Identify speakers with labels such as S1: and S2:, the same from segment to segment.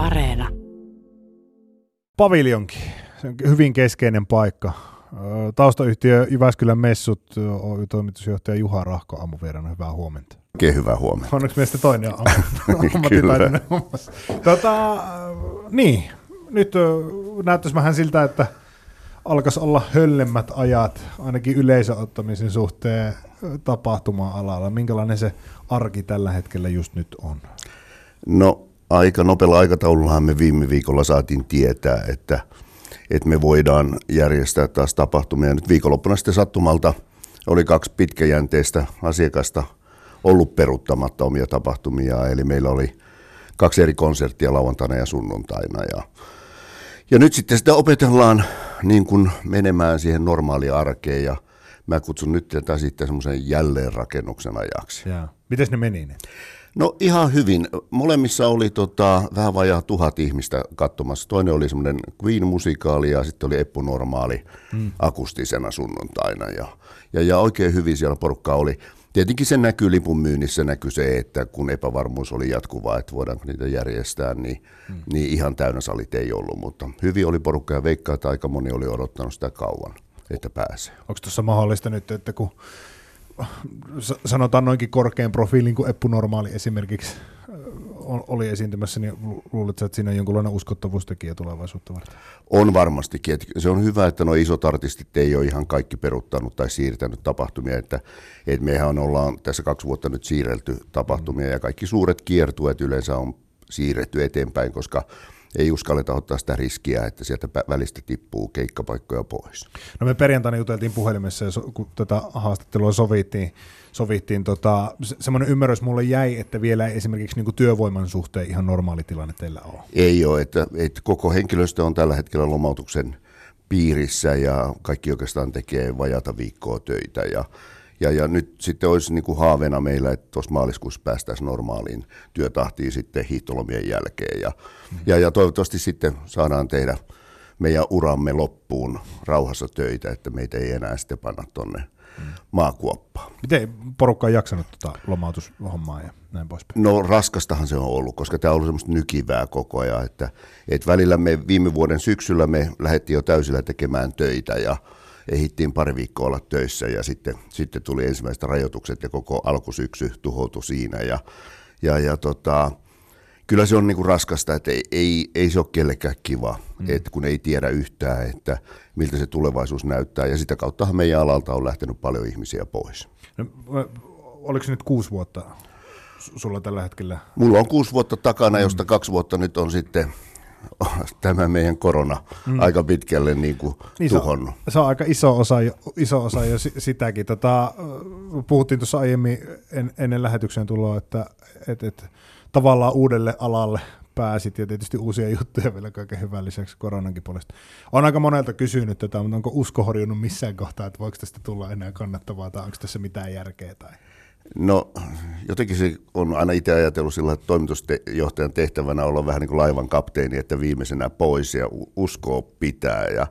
S1: Areena.
S2: Paviljonki, se on hyvin keskeinen paikka. Taustayhtiö Jyväskylän Messut, Oy toimitusjohtaja Juha Rahko aamuvieraana, hyvää huomenta.
S3: Oikein hyvää huomenta.
S2: Onneksi meistä toinen on ammattitaitoinen hommassa. Tota, niin, nyt näyttäisi vähän siltä, että alkaisi olla höllemmät ajat, ainakin yleisöottamisen suhteen tapahtuma-alalla. Minkälainen se arki tällä hetkellä just nyt on?
S3: No aika nopealla aikataulullahan me viime viikolla saatiin tietää, että, että me voidaan järjestää taas tapahtumia. Nyt viikonloppuna sitten sattumalta oli kaksi pitkäjänteistä asiakasta ollut peruuttamatta omia tapahtumia, eli meillä oli kaksi eri konserttia lauantaina ja sunnuntaina. Ja, ja nyt sitten sitä opetellaan niin kuin menemään siihen normaaliin arkeen ja mä kutsun nyt tätä sitten semmoisen jälleenrakennuksen ajaksi.
S2: Miten ne meni ne?
S3: No ihan hyvin. Molemmissa oli tota, vähän vajaa tuhat ihmistä katsomassa. Toinen oli semmoinen Queen-musikaali ja sitten oli Eppu Normaali hmm. akustisena sunnuntaina. Ja, ja, ja oikein hyvin siellä porukkaa oli. Tietenkin se näkyy lipun myynnissä, näkyy se, että kun epävarmuus oli jatkuvaa, että voidaanko niitä järjestää, niin, hmm. niin ihan täynnä salit ei ollut. Mutta hyvin oli porukka ja veikkaa, että aika moni oli odottanut sitä kauan, että pääsee.
S2: Onko tuossa mahdollista nyt, että kun sanotaan noinkin korkean profiilin kuin Eppu Normaali esimerkiksi oli esiintymässä, niin luuletko, että siinä on jonkunlainen uskottavuustekijä tulevaisuutta varten?
S3: On varmastikin. Se on hyvä, että nuo isot artistit ei ole ihan kaikki peruttanut tai siirtänyt tapahtumia. Että, että mehän ollaan tässä kaksi vuotta nyt siirrelty tapahtumia ja kaikki suuret kiertueet yleensä on siirretty eteenpäin, koska ei uskalleta ottaa sitä riskiä, että sieltä välistä tippuu keikkapaikkoja pois.
S2: No me perjantaina juteltiin puhelimessa kun tätä haastattelua sovittiin, sovittiin tota, semmoinen ymmärrys mulle jäi, että vielä esimerkiksi niin työvoiman suhteen ihan normaali tilanne teillä on.
S3: Ei ole, että, että koko henkilöstö on tällä hetkellä lomautuksen piirissä ja kaikki oikeastaan tekee vajata viikkoa töitä ja ja, ja nyt sitten olisi niin kuin haaveena meillä, että tuossa maaliskuussa päästäisiin normaaliin työtahtiin sitten hiihtolomien jälkeen. Ja, mm. ja, ja toivottavasti sitten saadaan tehdä meidän uramme loppuun rauhassa töitä, että meitä ei enää sitten panna tuonne mm. maakuoppaan.
S2: Miten porukka on jaksanut tuota lomautushommaa ja näin poispäin?
S3: No raskastahan se on ollut, koska tämä on ollut semmoista nykivää koko ajan, että, että välillä me viime vuoden syksyllä me lähdettiin jo täysillä tekemään töitä ja ehittiin pari viikkoa olla töissä ja sitten, sitten tuli ensimmäiset rajoitukset ja koko alkusyksy tuhoutui siinä. Ja, ja, ja tota, kyllä se on niinku raskasta, että ei, ei, ei se ole kellekään kiva, mm. että kun ei tiedä yhtään, että miltä se tulevaisuus näyttää. Ja sitä kauttahan meidän alalta on lähtenyt paljon ihmisiä pois. No,
S2: oliko se nyt kuusi vuotta sulla tällä hetkellä?
S3: Mulla on kuusi vuotta takana, mm. josta kaksi vuotta nyt on sitten tämä meidän korona mm. aika pitkälle niin kuin niin tuhonnut.
S2: Se on, se on aika iso osa, iso osa jo sitäkin. Tota, puhuttiin tuossa aiemmin en, ennen lähetyksen tuloa, että et, et, tavallaan uudelle alalle pääsit ja tietysti uusia juttuja vielä kaiken hyvän lisäksi koronankin puolesta. On aika monelta kysynyt tätä, mutta onko usko horjunut missään kohtaa, että voiko tästä tulla enää kannattavaa tai onko tässä mitään järkeä? Tai...
S3: No jotenkin se on aina itse ajatellut sillä, että toimitusjohtajan tehtävänä olla vähän niin kuin laivan kapteeni, että viimeisenä pois ja uskoo pitää. Ja,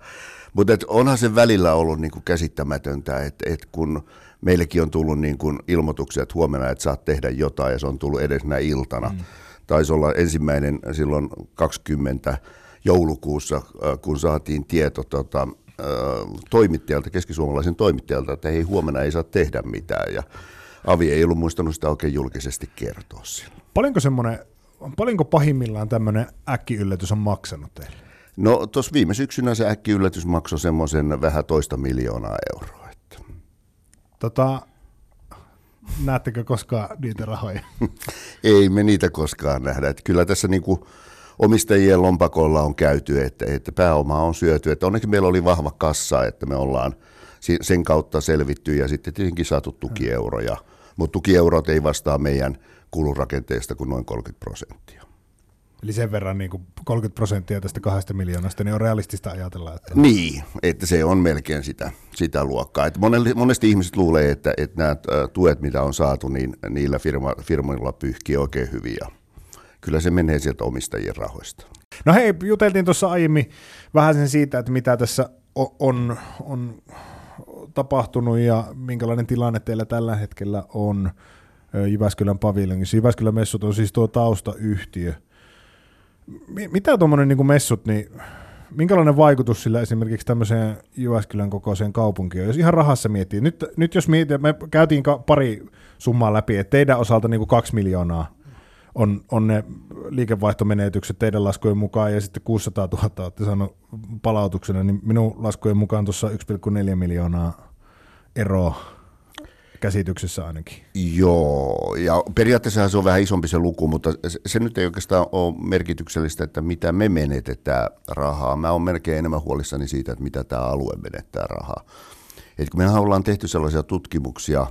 S3: mutta et onhan se välillä ollut niin kuin käsittämätöntä, että, että kun meillekin on tullut niin kuin ilmoituksia, että huomenna et saa tehdä jotain ja se on tullut edes näin iltana. Mm. Taisi olla ensimmäinen silloin 20 joulukuussa, äh, kun saatiin tieto tota, äh, toimittajalta, keskisuomalaisen toimittajalta, että hei huomenna ei saa tehdä mitään. Ja Avi ei ollut muistanut sitä oikein julkisesti kertoa sillä.
S2: Paljonko, semmoinen, paljonko pahimmillaan tämmöinen äkkiyllätys on maksanut teille?
S3: No tuossa viime syksynä se äkkiyllätys maksoi semmoisen vähän toista miljoonaa euroa. Että.
S2: Tota, näettekö koskaan niitä rahoja?
S3: ei me niitä koskaan nähdä. Että kyllä tässä niinku omistajien lompakolla on käyty, että, että pääoma on syöty. Että onneksi meillä oli vahva kassa, että me ollaan sen kautta selvitty ja sitten tietenkin saatu tukieuroja. Mutta tukieurot ei vastaa meidän kulurakenteesta kuin noin 30 prosenttia.
S2: Eli sen verran niin kuin 30 prosenttia tästä kahdesta miljoonasta, niin on realistista ajatella. Että...
S3: Niin, että se on melkein sitä, sitä luokkaa. Että monesti ihmiset luulee, että, että nämä tuet, mitä on saatu, niin niillä firma, firmoilla pyyhkii oikein hyviä. Kyllä se menee sieltä omistajien rahoista.
S2: No hei, juteltiin tuossa aiemmin vähän sen siitä, että mitä tässä on, on tapahtunut ja minkälainen tilanne teillä tällä hetkellä on Jyväskylän paviljongissa. Jyväskylän messut on siis tuo taustayhtiö. Mitä tuommoinen niin messut, niin minkälainen vaikutus sillä esimerkiksi tämmöiseen Jyväskylän kokoiseen kaupunkiin Jos ihan rahassa miettii, nyt, nyt jos miettii, me käytiin pari summaa läpi, että teidän osalta niin kuin kaksi miljoonaa on, on ne liikevaihtomenetykset teidän laskujen mukaan, ja sitten 600 000 olette saanut palautuksena, niin minun laskujen mukaan tuossa 1,4 miljoonaa eroa käsityksessä ainakin.
S3: Joo, ja periaatteessa se on vähän isompi se luku, mutta se nyt ei oikeastaan ole merkityksellistä, että mitä me menetetään rahaa. Mä oon melkein enemmän huolissani siitä, että mitä tämä alue menettää rahaa. Et kun mehän ollaan tehty sellaisia tutkimuksia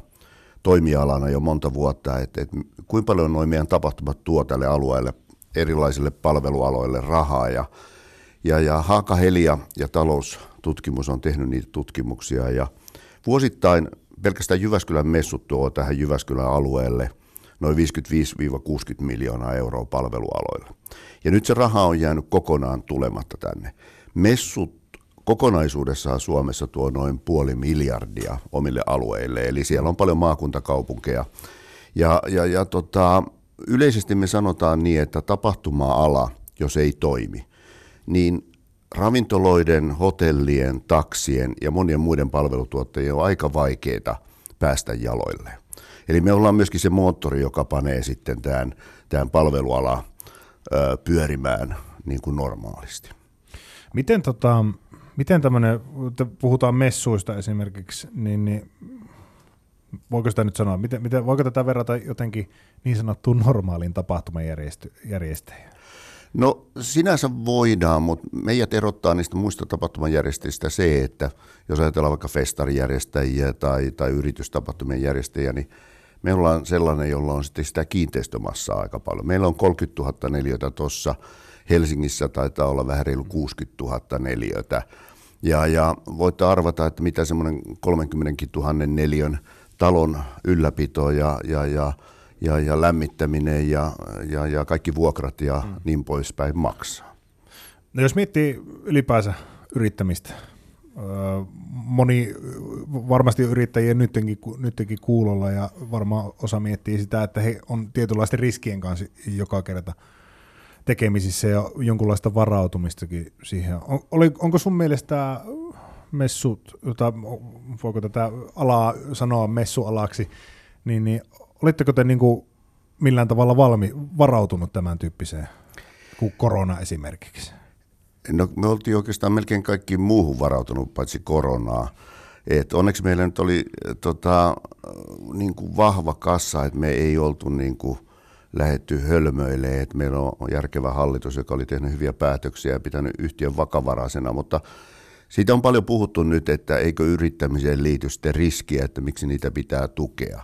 S3: toimialana jo monta vuotta, että, että kuinka paljon noin meidän tapahtumat tuo tälle alueelle, erilaisille palvelualoille rahaa, ja, ja, ja Haaka Helia ja taloustutkimus on tehnyt niitä tutkimuksia, ja vuosittain pelkästään Jyväskylän messut tuo tähän Jyväskylän alueelle noin 55-60 miljoonaa euroa palvelualoille. Ja nyt se raha on jäänyt kokonaan tulematta tänne. Messut kokonaisuudessaan Suomessa tuo noin puoli miljardia omille alueille, eli siellä on paljon maakuntakaupunkeja. Ja, ja, ja tota, yleisesti me sanotaan niin, että tapahtuma-ala, jos ei toimi, niin ravintoloiden, hotellien, taksien ja monien muiden palvelutuottajien on aika vaikeaa päästä jaloille. Eli me ollaan myöskin se moottori, joka panee sitten tämän, tämän palveluala pyörimään niin kuin normaalisti.
S2: Miten, tota, miten tämmöinen, puhutaan messuista esimerkiksi, niin, niin voiko sitä nyt sanoa, miten, miten, voiko tätä verrata jotenkin niin sanottuun normaaliin tapahtumajärjestäjään?
S3: No sinänsä voidaan, mutta meidät erottaa niistä muista tapahtumajärjestäjistä se, että jos ajatellaan vaikka festarijärjestäjiä tai, tai yritystapahtumien järjestäjiä, niin me ollaan sellainen, jolla on sitten sitä kiinteistömassaa aika paljon. Meillä on 30 000 neliötä tuossa, Helsingissä taitaa olla vähän reilu 60 000 neliötä. Ja, ja voitte arvata, että mitä semmoinen 30 000 neliön talon ylläpito ja, ja, ja ja, ja lämmittäminen ja, ja, ja kaikki vuokrat ja mm. niin poispäin maksaa.
S2: No jos miettii ylipäänsä yrittämistä, moni varmasti yrittäjien nyttenkin, nyttenkin kuulolla ja varmaan osa miettii sitä, että he on tietynlaisten riskien kanssa joka kerta tekemisissä ja jonkunlaista varautumistakin siihen. On, oli, onko sun mielestä messut, jota, voiko tätä alaa sanoa messualaksi, niin, niin olitteko te niin kuin millään tavalla valmi, varautunut tämän tyyppiseen kuin korona esimerkiksi?
S3: No me oltiin oikeastaan melkein kaikki muuhun varautunut, paitsi koronaa. Et onneksi meillä nyt oli tota, niin kuin vahva kassa, että me ei oltu niin kuin lähetty hölmöille, että meillä on järkevä hallitus, joka oli tehnyt hyviä päätöksiä ja pitänyt yhtiön vakavaraisena, mutta siitä on paljon puhuttu nyt, että eikö yrittämiseen liity sitten riskiä, että miksi niitä pitää tukea.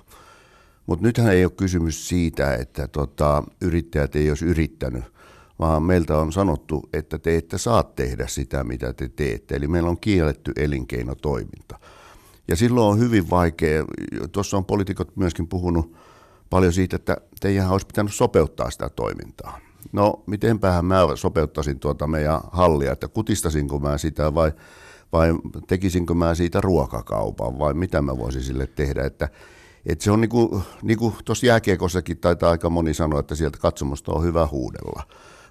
S3: Mutta nythän ei ole kysymys siitä, että tota, yrittäjät ei olisi yrittänyt, vaan meiltä on sanottu, että te ette saa tehdä sitä, mitä te teette. Eli meillä on kielletty elinkeinotoiminta. Ja silloin on hyvin vaikea, tuossa on poliitikot myöskin puhunut paljon siitä, että teidän olisi pitänyt sopeuttaa sitä toimintaa. No, mitenpähän mä sopeuttaisin tuota meidän hallia, että kutistasinko mä sitä vai, vai tekisinkö mä siitä ruokakaupan vai mitä mä voisin sille tehdä, että et se on niin kuin, niin kuin tuossa jääkiekossakin taitaa aika moni sanoa, että sieltä katsomusta on hyvä huudella.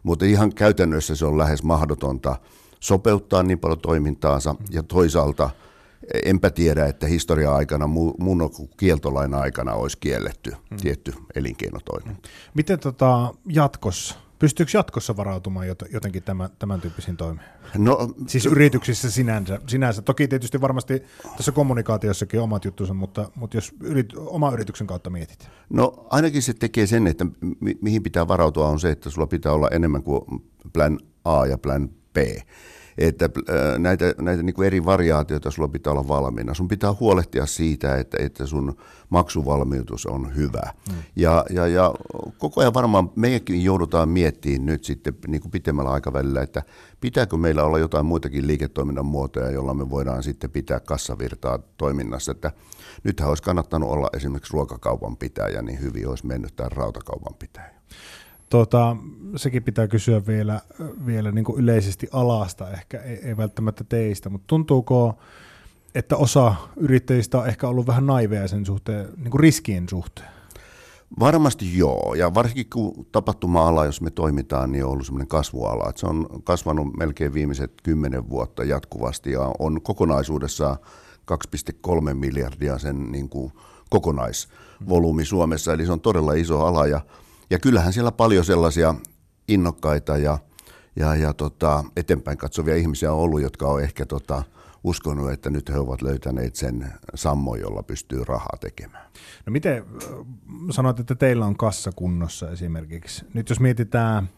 S3: Mutta ihan käytännössä se on lähes mahdotonta sopeuttaa niin paljon toimintaansa ja toisaalta enpä tiedä, että historia-aikana, mun kieltolain aikana olisi kielletty hmm. tietty elinkeinotoiminta.
S2: Miten tota jatkossa? Pystyykö jatkossa varautumaan jotenkin tämän, tämän tyyppisiin toimiin? No, siis yrityksissä sinänsä, sinänsä. Toki tietysti varmasti tässä kommunikaatiossakin omat juttunsa, mutta, mutta jos yrit, oma yrityksen kautta mietit.
S3: No ainakin se tekee sen, että mi- mihin pitää varautua on se, että sulla pitää olla enemmän kuin plan A ja plan B että äh, näitä, näitä niin kuin eri variaatioita sulla pitää olla valmiina. Sun pitää huolehtia siitä, että, että sun maksuvalmiutus on hyvä. Mm. Ja, ja, ja koko ajan varmaan meidänkin joudutaan miettimään nyt sitten niin kuin pitemmällä aikavälillä, että pitääkö meillä olla jotain muitakin liiketoiminnan muotoja, joilla me voidaan sitten pitää kassavirtaa toiminnassa. Että nythän olisi kannattanut olla esimerkiksi ruokakaupan pitäjä, niin hyvin olisi mennyt tämä rautakaupan pitäjä.
S2: Tota, sekin pitää kysyä vielä, vielä niin kuin yleisesti alasta, ehkä ei, ei välttämättä teistä, mutta tuntuuko, että osa yrittäjistä on ehkä ollut vähän naiveja sen suhteen, niin kuin riskien suhteen?
S3: Varmasti joo, ja varsinkin kun tapahtuma-ala, jos me toimitaan, niin on ollut semmoinen kasvuala. Että se on kasvanut melkein viimeiset kymmenen vuotta jatkuvasti ja on kokonaisuudessaan 2,3 miljardia sen niin kuin kokonaisvolyymi Suomessa, eli se on todella iso ala ja, ja kyllähän siellä paljon sellaisia innokkaita ja, ja, ja tota, eteenpäin katsovia ihmisiä on ollut, jotka on ehkä tota, uskonut, että nyt he ovat löytäneet sen sammo, jolla pystyy rahaa tekemään.
S2: No miten sanoit, että teillä on kassa kunnossa esimerkiksi? Nyt jos mietitään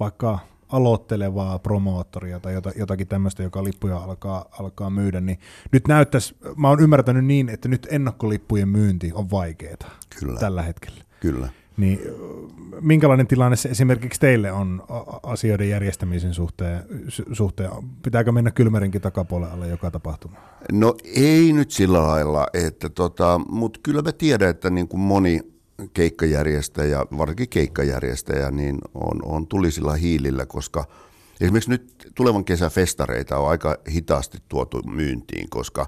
S2: vaikka aloittelevaa promoottoria tai jotakin tämmöistä, joka lippuja alkaa, alkaa myydä, niin nyt näyttäisi, mä oon ymmärtänyt niin, että nyt ennakkolippujen myynti on vaikeaa Kyllä. tällä hetkellä.
S3: Kyllä.
S2: Niin minkälainen tilanne se esimerkiksi teille on asioiden järjestämisen suhteen? suhteen? Pitääkö mennä kylmärinkin takapuolelle joka tapahtuma?
S3: No ei nyt sillä lailla, että tota, mutta kyllä mä tiedän, että niin kuin moni keikkajärjestäjä, varsinkin keikkajärjestäjä, niin on, on tulisilla hiilillä, koska esimerkiksi nyt tulevan kesän festareita on aika hitaasti tuotu myyntiin, koska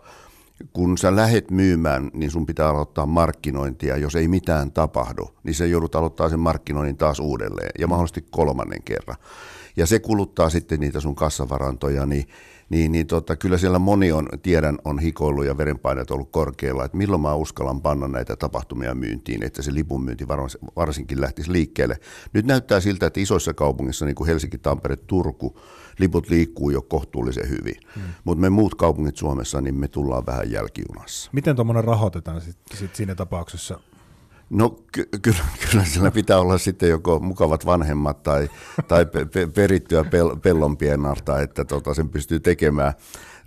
S3: kun sä lähet myymään, niin sun pitää aloittaa markkinointia. Jos ei mitään tapahdu, niin se joudut aloittaa sen markkinoinnin taas uudelleen ja mahdollisesti kolmannen kerran. Ja se kuluttaa sitten niitä sun kassavarantoja, niin niin, niin tota, kyllä siellä moni on, tiedän, on hikoillut ja verenpaineet ollut korkealla, että milloin mä uskallan panna näitä tapahtumia myyntiin, että se lipunmyynti varsinkin lähtisi liikkeelle. Nyt näyttää siltä, että isoissa kaupungissa, niin kuin Helsinki, Tampere, Turku, liput liikkuu jo kohtuullisen hyvin. Hmm. Mutta me muut kaupungit Suomessa, niin me tullaan vähän jälkijunassa.
S2: Miten tuommoinen rahoitetaan sit, sit siinä tapauksessa?
S3: No ky- kyllä, kyllä sillä pitää olla sitten joko mukavat vanhemmat tai, tai pe- pe- perittyä pel- pellonpienarta, että tota sen pystyy tekemään.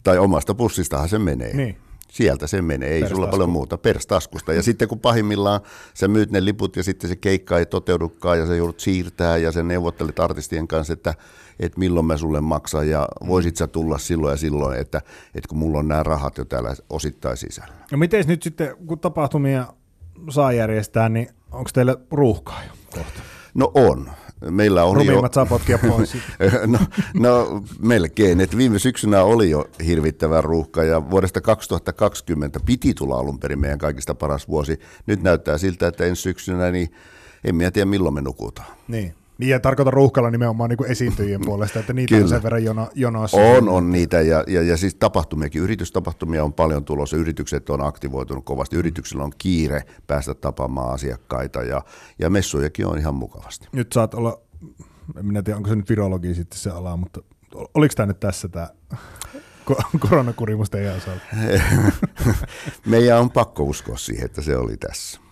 S3: Tai omasta pussistahan se menee.
S2: Niin.
S3: Sieltä se menee, ei sulla paljon muuta, perstaskusta. Ja sitten kun pahimmillaan sä myyt ne liput ja sitten se keikka ei toteudukaan ja se joudut siirtää ja sen neuvottelet artistien kanssa, että, että milloin mä sulle maksan ja voisit sä tulla silloin ja silloin, että, että kun mulla on nämä rahat jo täällä osittain sisällä.
S2: No miten nyt sitten, kun tapahtumia saa järjestää, niin onko teille ruuhkaa jo kohta?
S3: No on. Meillä oli
S2: Rumimmat jo... saa potkia pois.
S3: no, no, melkein. Et viime syksynä oli jo hirvittävä ruuhka ja vuodesta 2020 piti tulla alun perin meidän kaikista paras vuosi. Nyt näyttää siltä, että ensi syksynä, niin en tiedä milloin me nukutaan.
S2: Niin. Niin ja tarkoitan ruuhkalla nimenomaan niin kuin esiintyjien puolesta, että niitä Kyllä. on sen verran jono, jonossa.
S3: On, on niitä ja, ja, ja siis tapahtumiakin, yritystapahtumia on paljon tulossa, yritykset on aktivoitunut kovasti, yrityksillä on kiire päästä tapaamaan asiakkaita ja, ja messujakin on ihan mukavasti.
S2: Nyt saat olla, en minä tiedä onko se nyt virologi sitten se ala, mutta oliko tämä nyt tässä tämä koronakurimus teidän osalta?
S3: Meidän on pakko uskoa siihen, että se oli tässä.